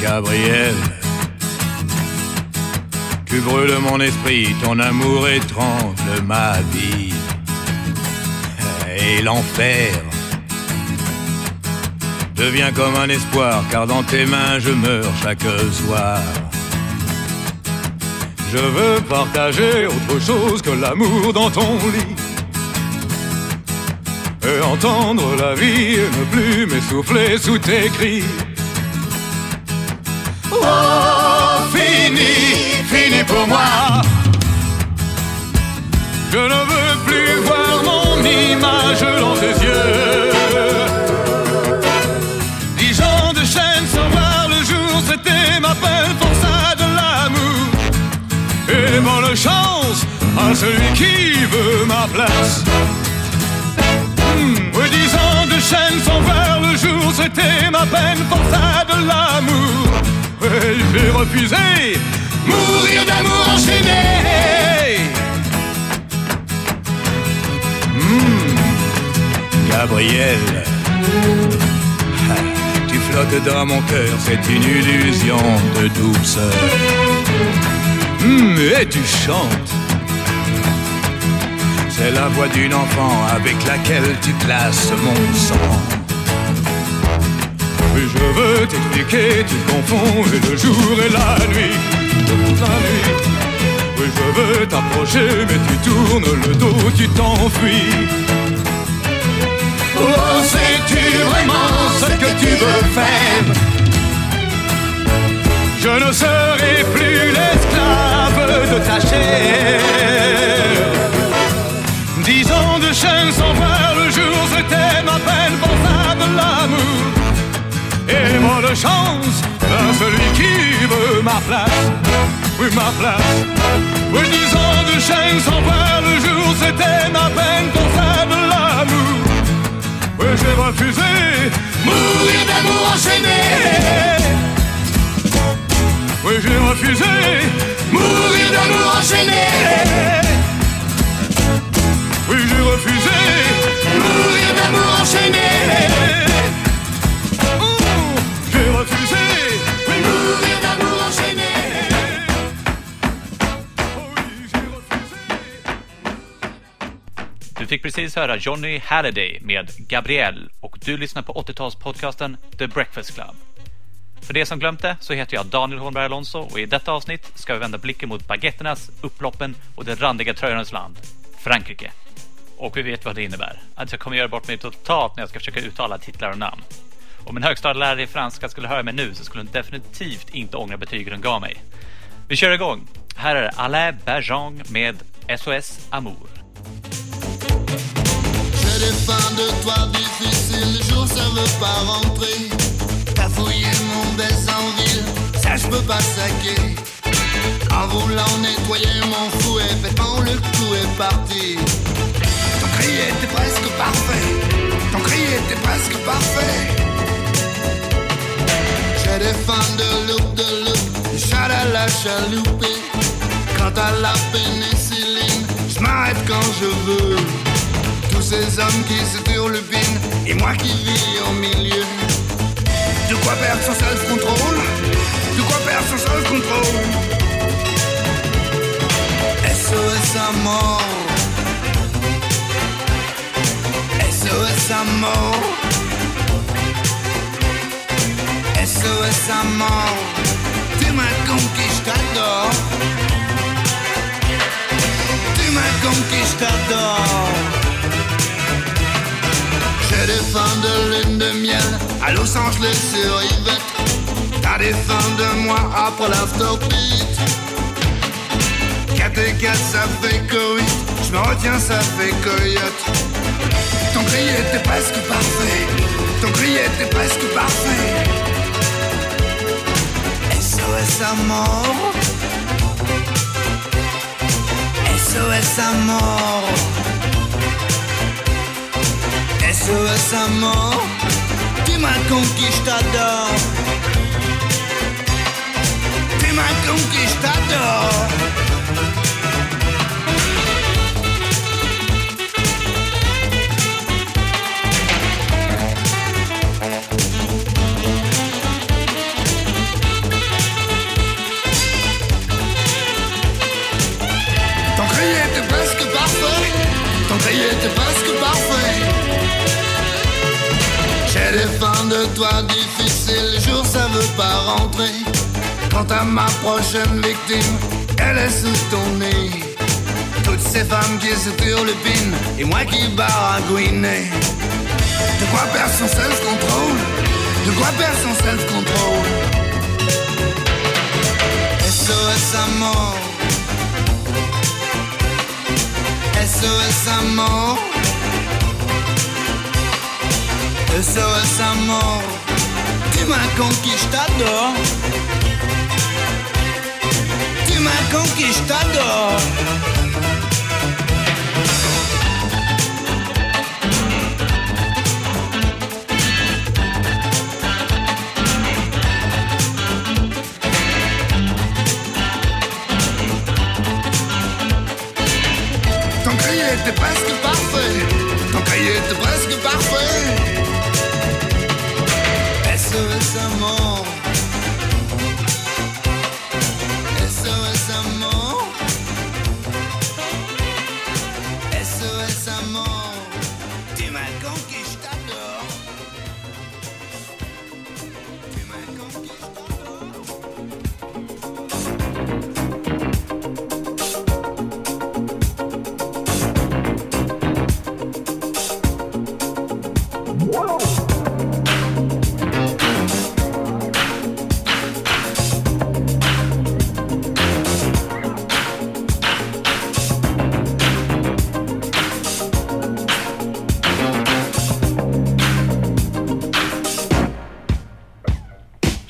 Gabriel. Tu brûles mon esprit, ton amour étrangle ma vie. Et l'enfer devient comme un espoir, car dans tes mains je meurs chaque soir. Je veux partager autre chose que l'amour dans ton lit. Et entendre la vie ne plus m'essouffler sous tes cris. Oh, fini, fini pour moi. Je ne veux plus voir mon image dans tes yeux. Dix ans de chaîne sans voir le jour, c'était ma peine pour ça de l'amour. Et bonne chance à celui qui veut ma place. Hmm, dix ans de chaîne sans voir le jour, c'était ma peine pour ça de l'amour. J'ai refusé mourir d'amour enchaîné. Hmm, Gabriel, tu flottes dans mon cœur, c'est une illusion de douceur. Hmm, et tu chantes. C'est la voix d'une enfant avec laquelle tu glaces mon sang. Oui, je veux t'expliquer, tu confonds le jour et la nuit. La nuit. Oui, je veux t'approcher, mais tu tournes le dos, tu t'enfuis. Oh, sais-tu vraiment ce que tu veux faire Je ne serai plus l'esclave de ta chair. Dix ans de chaîne sans voir le jour, c'était ma peine pour ça de l'amour. Et moi de chance à celui qui veut ma place, oui ma place. Oui, dix ans de chaîne sans voir le jour, c'était ma peine pour ça de l'amour. Oui, j'ai refusé mourir d'amour enchaîné. Höra Johnny Halliday med Gabrielle och du lyssnar på 80-talspodcasten The Breakfast Club. För det som glömt det så heter jag Daniel Holmberg Alonso och i detta avsnitt ska vi vända blicken mot baguetternas, upploppen och det randiga tröjornas land, Frankrike. Och vi vet vad det innebär. Att jag kommer göra bort mig totalt när jag ska försöka uttala titlar och namn. Om en högstadielärare i franska skulle höra mig nu så skulle hon definitivt inte ångra betygen hon gav mig. Vi kör igång. Här är Alain Bergeon med SOS Amour. J'ai des fins de toi difficiles, les jours ça veut pas rentrer. T'as fouillé mon baise en ville, ça je peux pas saquer. En voulant nettoyer mon fouet, bêtement le coup est parti. Ton cri était presque parfait, ton cri était presque parfait. J'ai des fans de look, de look, du chat. Quant à la pénicilline, je m'arrête quand je veux. Tous ces hommes qui se turlupinent et moi qui vis au milieu. De quoi perdre son self-control? De quoi perdre son self-control? SOS à mort. SOS à mort. SOS à mort. Tu m'as conquis, je t'adore. Tu J'ai des fins de lune de miel à Los Angeles sur Yvette. T'as des fins de mois après l'afterbeat. 4 et 4 ça fait 8. Je me retiens, ça fait coyote. Ton cri était presque parfait. Ton cri était presque parfait. SOS à mort. SOS à mort. SOS à mort Tu m'as conquis, je de toi difficiles, les jours ça veut pas rentrer. Quant à ma prochaine victime, elle est sous ton nez. Toutes ces femmes qui se turlupinent et moi qui baragouinais. De quoi perdre son self-control? De quoi perdre son self-control? SOS à mort SOS à mort SOS à mort Tu m'as conquis, je t'adore. Tu m'as conquis,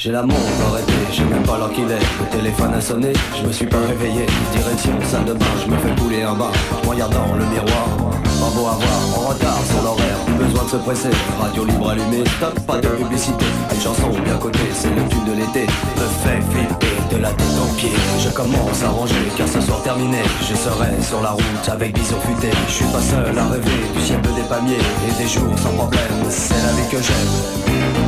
J'ai la montre arrêtée, je sais même pas l'heure qu'il est. Le téléphone a sonné, je me suis pas réveillé. Direction salle de bain, je me fais couler un me regarde dans le miroir Pas beau à voir, en retard sur l'horaire besoin de se presser, radio libre allumée Stop, pas de publicité, une chanson bien cotée C'est le tube de l'été, me fait flipper de la tête aux pieds. Je commence à ranger car ce soir terminé. Je serai sur la route avec bison futé Je suis pas seul à rêver du ciel des palmiers. Et des jours sans problème, c'est la vie que j'aime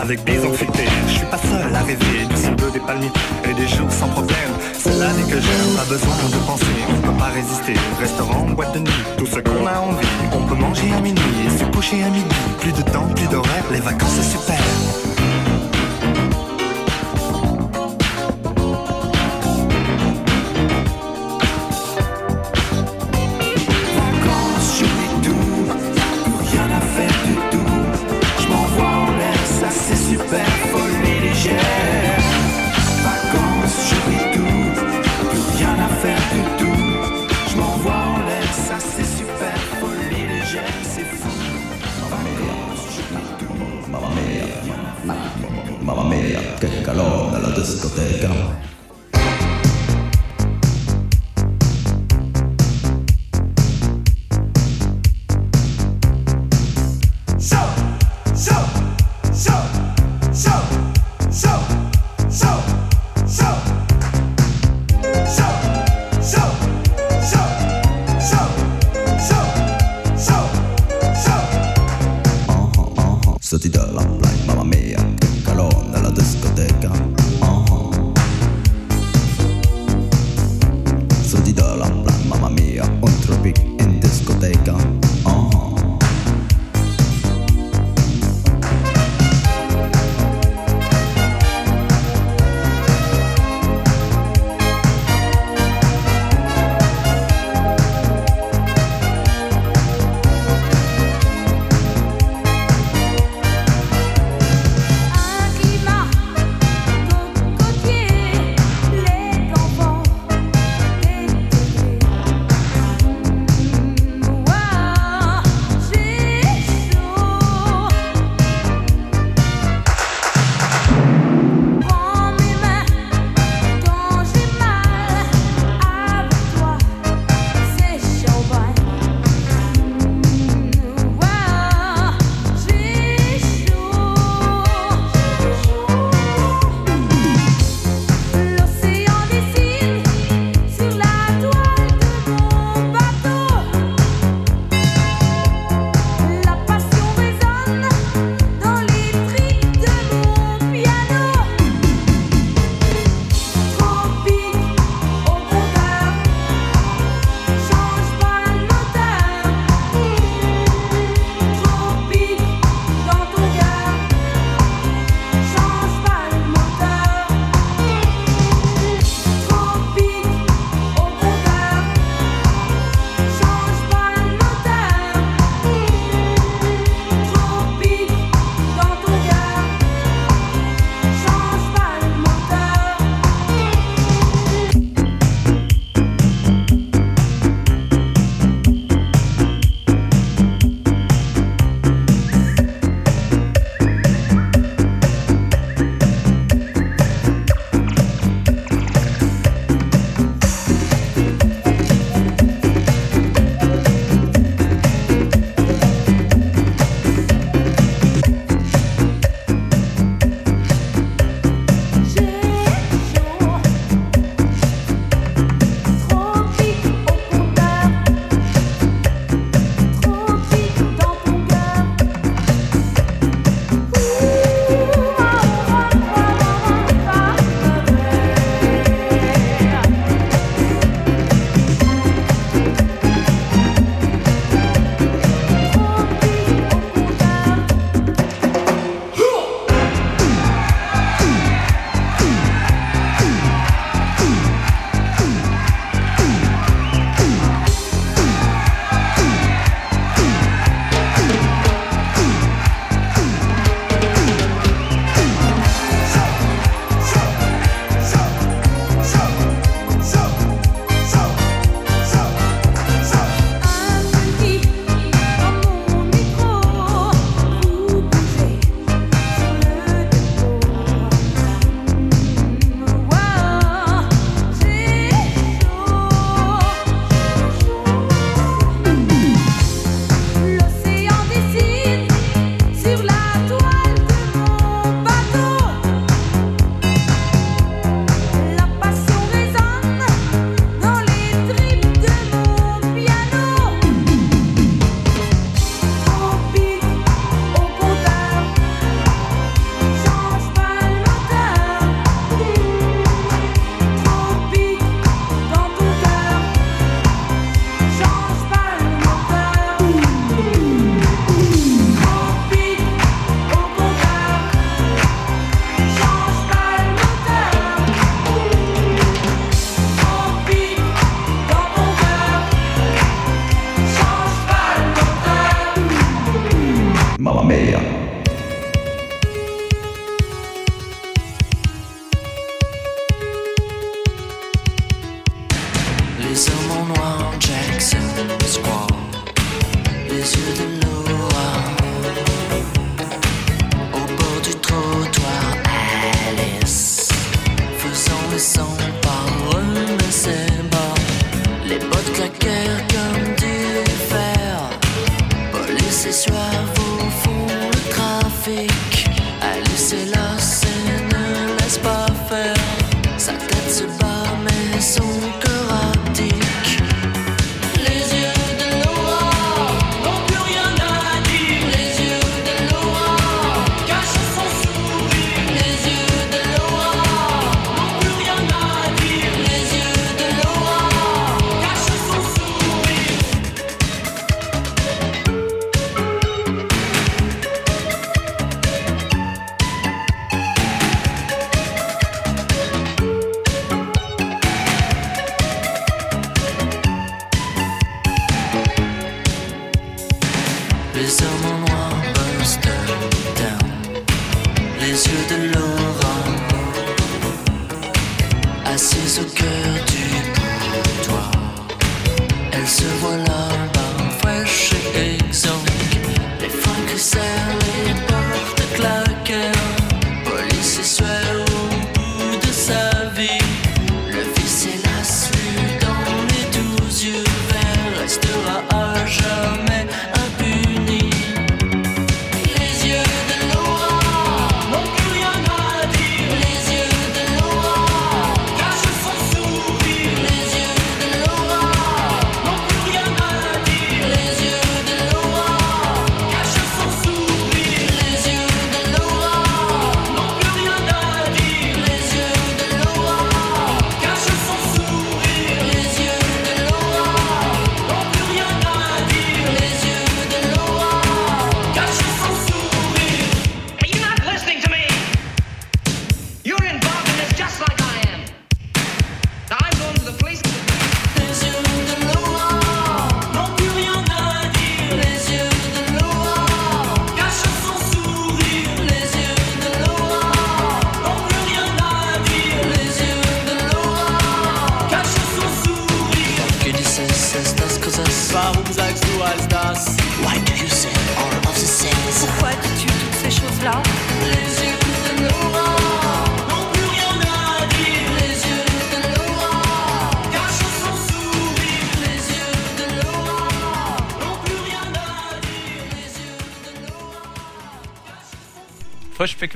Avec bison fêté. Je suis pas seul à rêver du ciel bleu des palmiers et des jours sans problème. C'est la vie que j'aime, pas besoin de penser, on peut pas résister. Restaurant, boîte de nuit, tout ce qu'on a envie. On peut manger à minuit et se coucher à midi. Plus de temps, plus d'horaire, les vacances c'est super.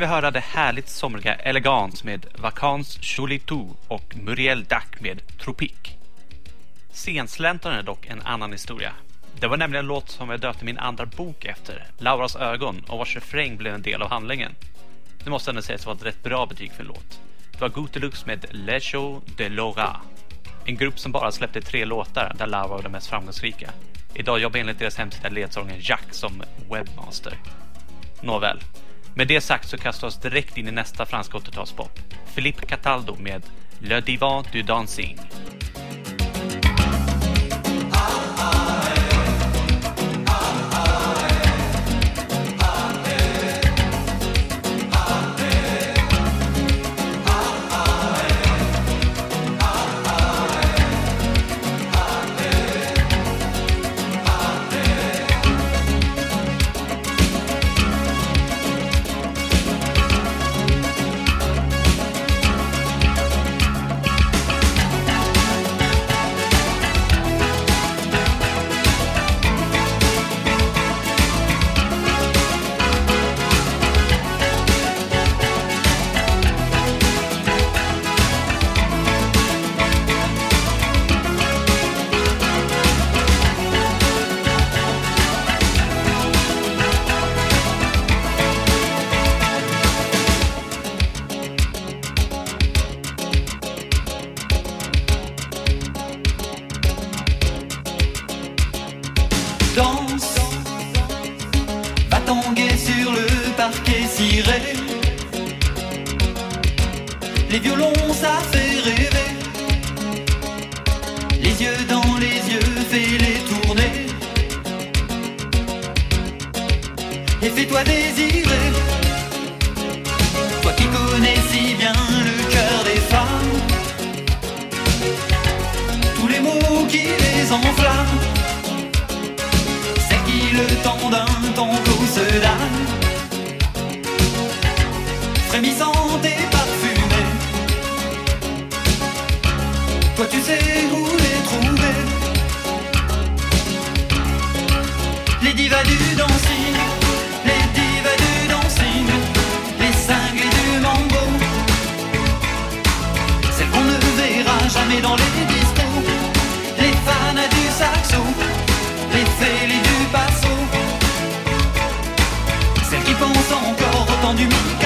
vi höra det härligt somriga Elegance med Vacance Cholitou och Muriel Dac med Tropique. Scensläntan är dock en annan historia. Det var nämligen en låt som jag döpte min andra bok efter, Lauras ögon, och vars refräng blev en del av handlingen. Det måste ändå sägas vara ett rätt bra betyg för en låt. Det var Gutelux med Lecho de Laura. En grupp som bara släppte tre låtar där Laura var den mest framgångsrika. Idag jobbar enligt deras hemsida ledsången Jack som webbmaster. Nåväl, med det sagt så kastar oss direkt in i nästa franska 80-talspop. Philippe Cataldo med Le Divan du Dancing. Les violons, ça fait rêver. Les yeux dans les yeux, fais-les tourner. Et fais-toi désirer. Toi qui connais si bien le cœur des femmes. Tous les mots qui les enflamment. C'est qui le temps d'un tango se dame Toi tu sais où les trouver Les divas du dancing Les divas du dancing Les cinglés du mambo Celles qu'on ne verra jamais dans les discos Les fans du saxo Les félés du passo Celles qui pensent encore autant du monde.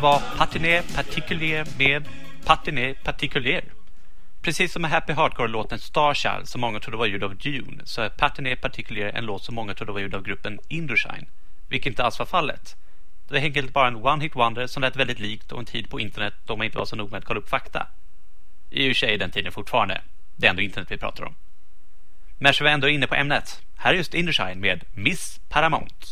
Var Patiné Particulier med Patiné Particulier. Precis som med Happy Hardcore-låten Starchild som många trodde var ljud av Dune så är Patiné Particulier en låt som många trodde var ljud av gruppen Indochine, vilket inte alls var fallet. Det var helt enkelt bara en one-hit wonder som lät väldigt likt och en tid på internet då man inte var så nog med att kolla upp fakta. I och för sig den tiden fortfarande. Det är ändå internet vi pratar om. Men så är vi ändå inne på ämnet. Här är just Indochine med Miss Paramount.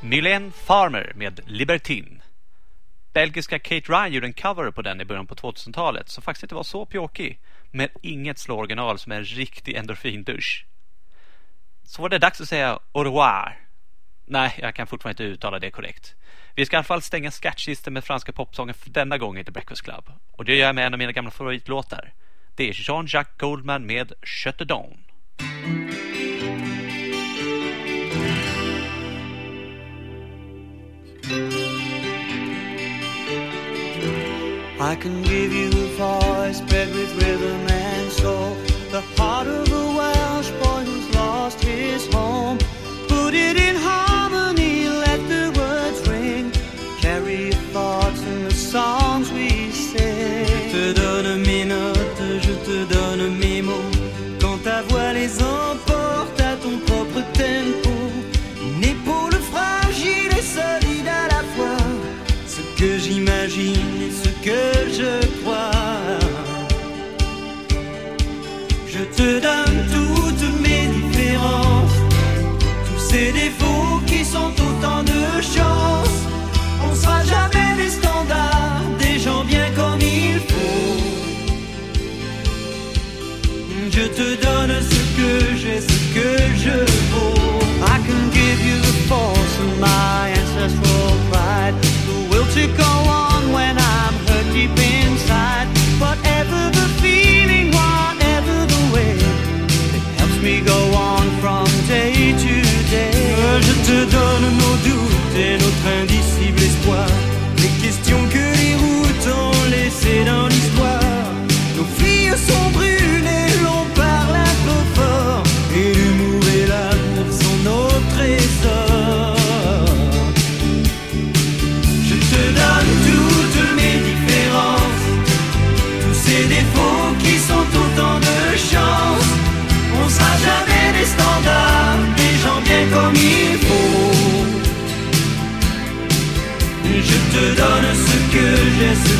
Mylène Farmer med Libertine. Belgiska Kate Ryan gjorde en cover på den i början på 2000-talet som faktiskt inte var så pjåkig. Men inget slår original som är en riktig endorfindusch. Så var det dags att säga au revoir. Nej, jag kan fortfarande inte uttala det korrekt. Vi ska i alla fall stänga skattkisten med franska popsången för denna gång i The Breakfast Club. Och det gör jag med en av mina gamla favoritlåtar. Det är Jean-Jacques Goldman med Shut the Dawn. I can give you a voice bred with rhythm and soul, the heart of a Welsh boy who's lost his home. Put it in heart.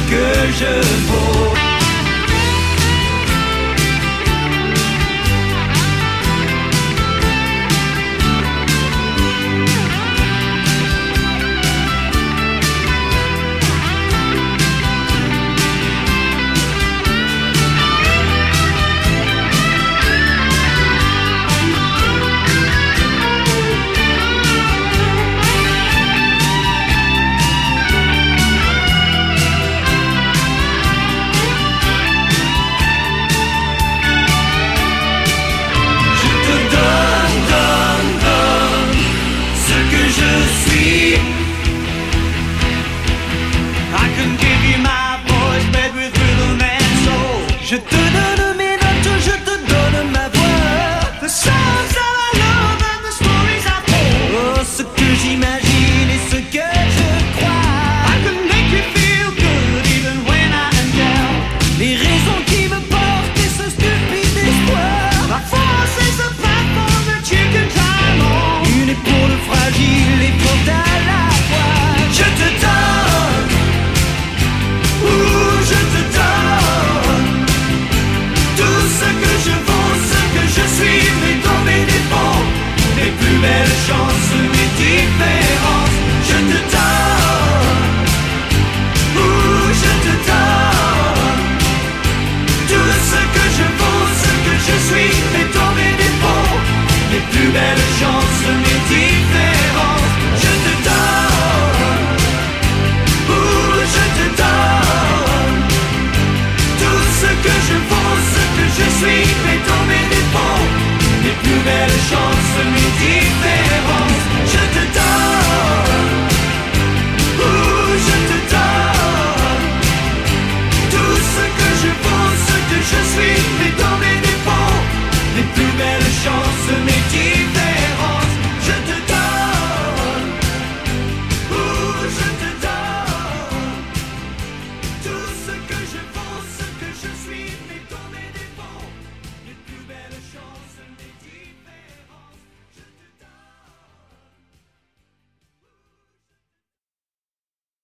que je vaux.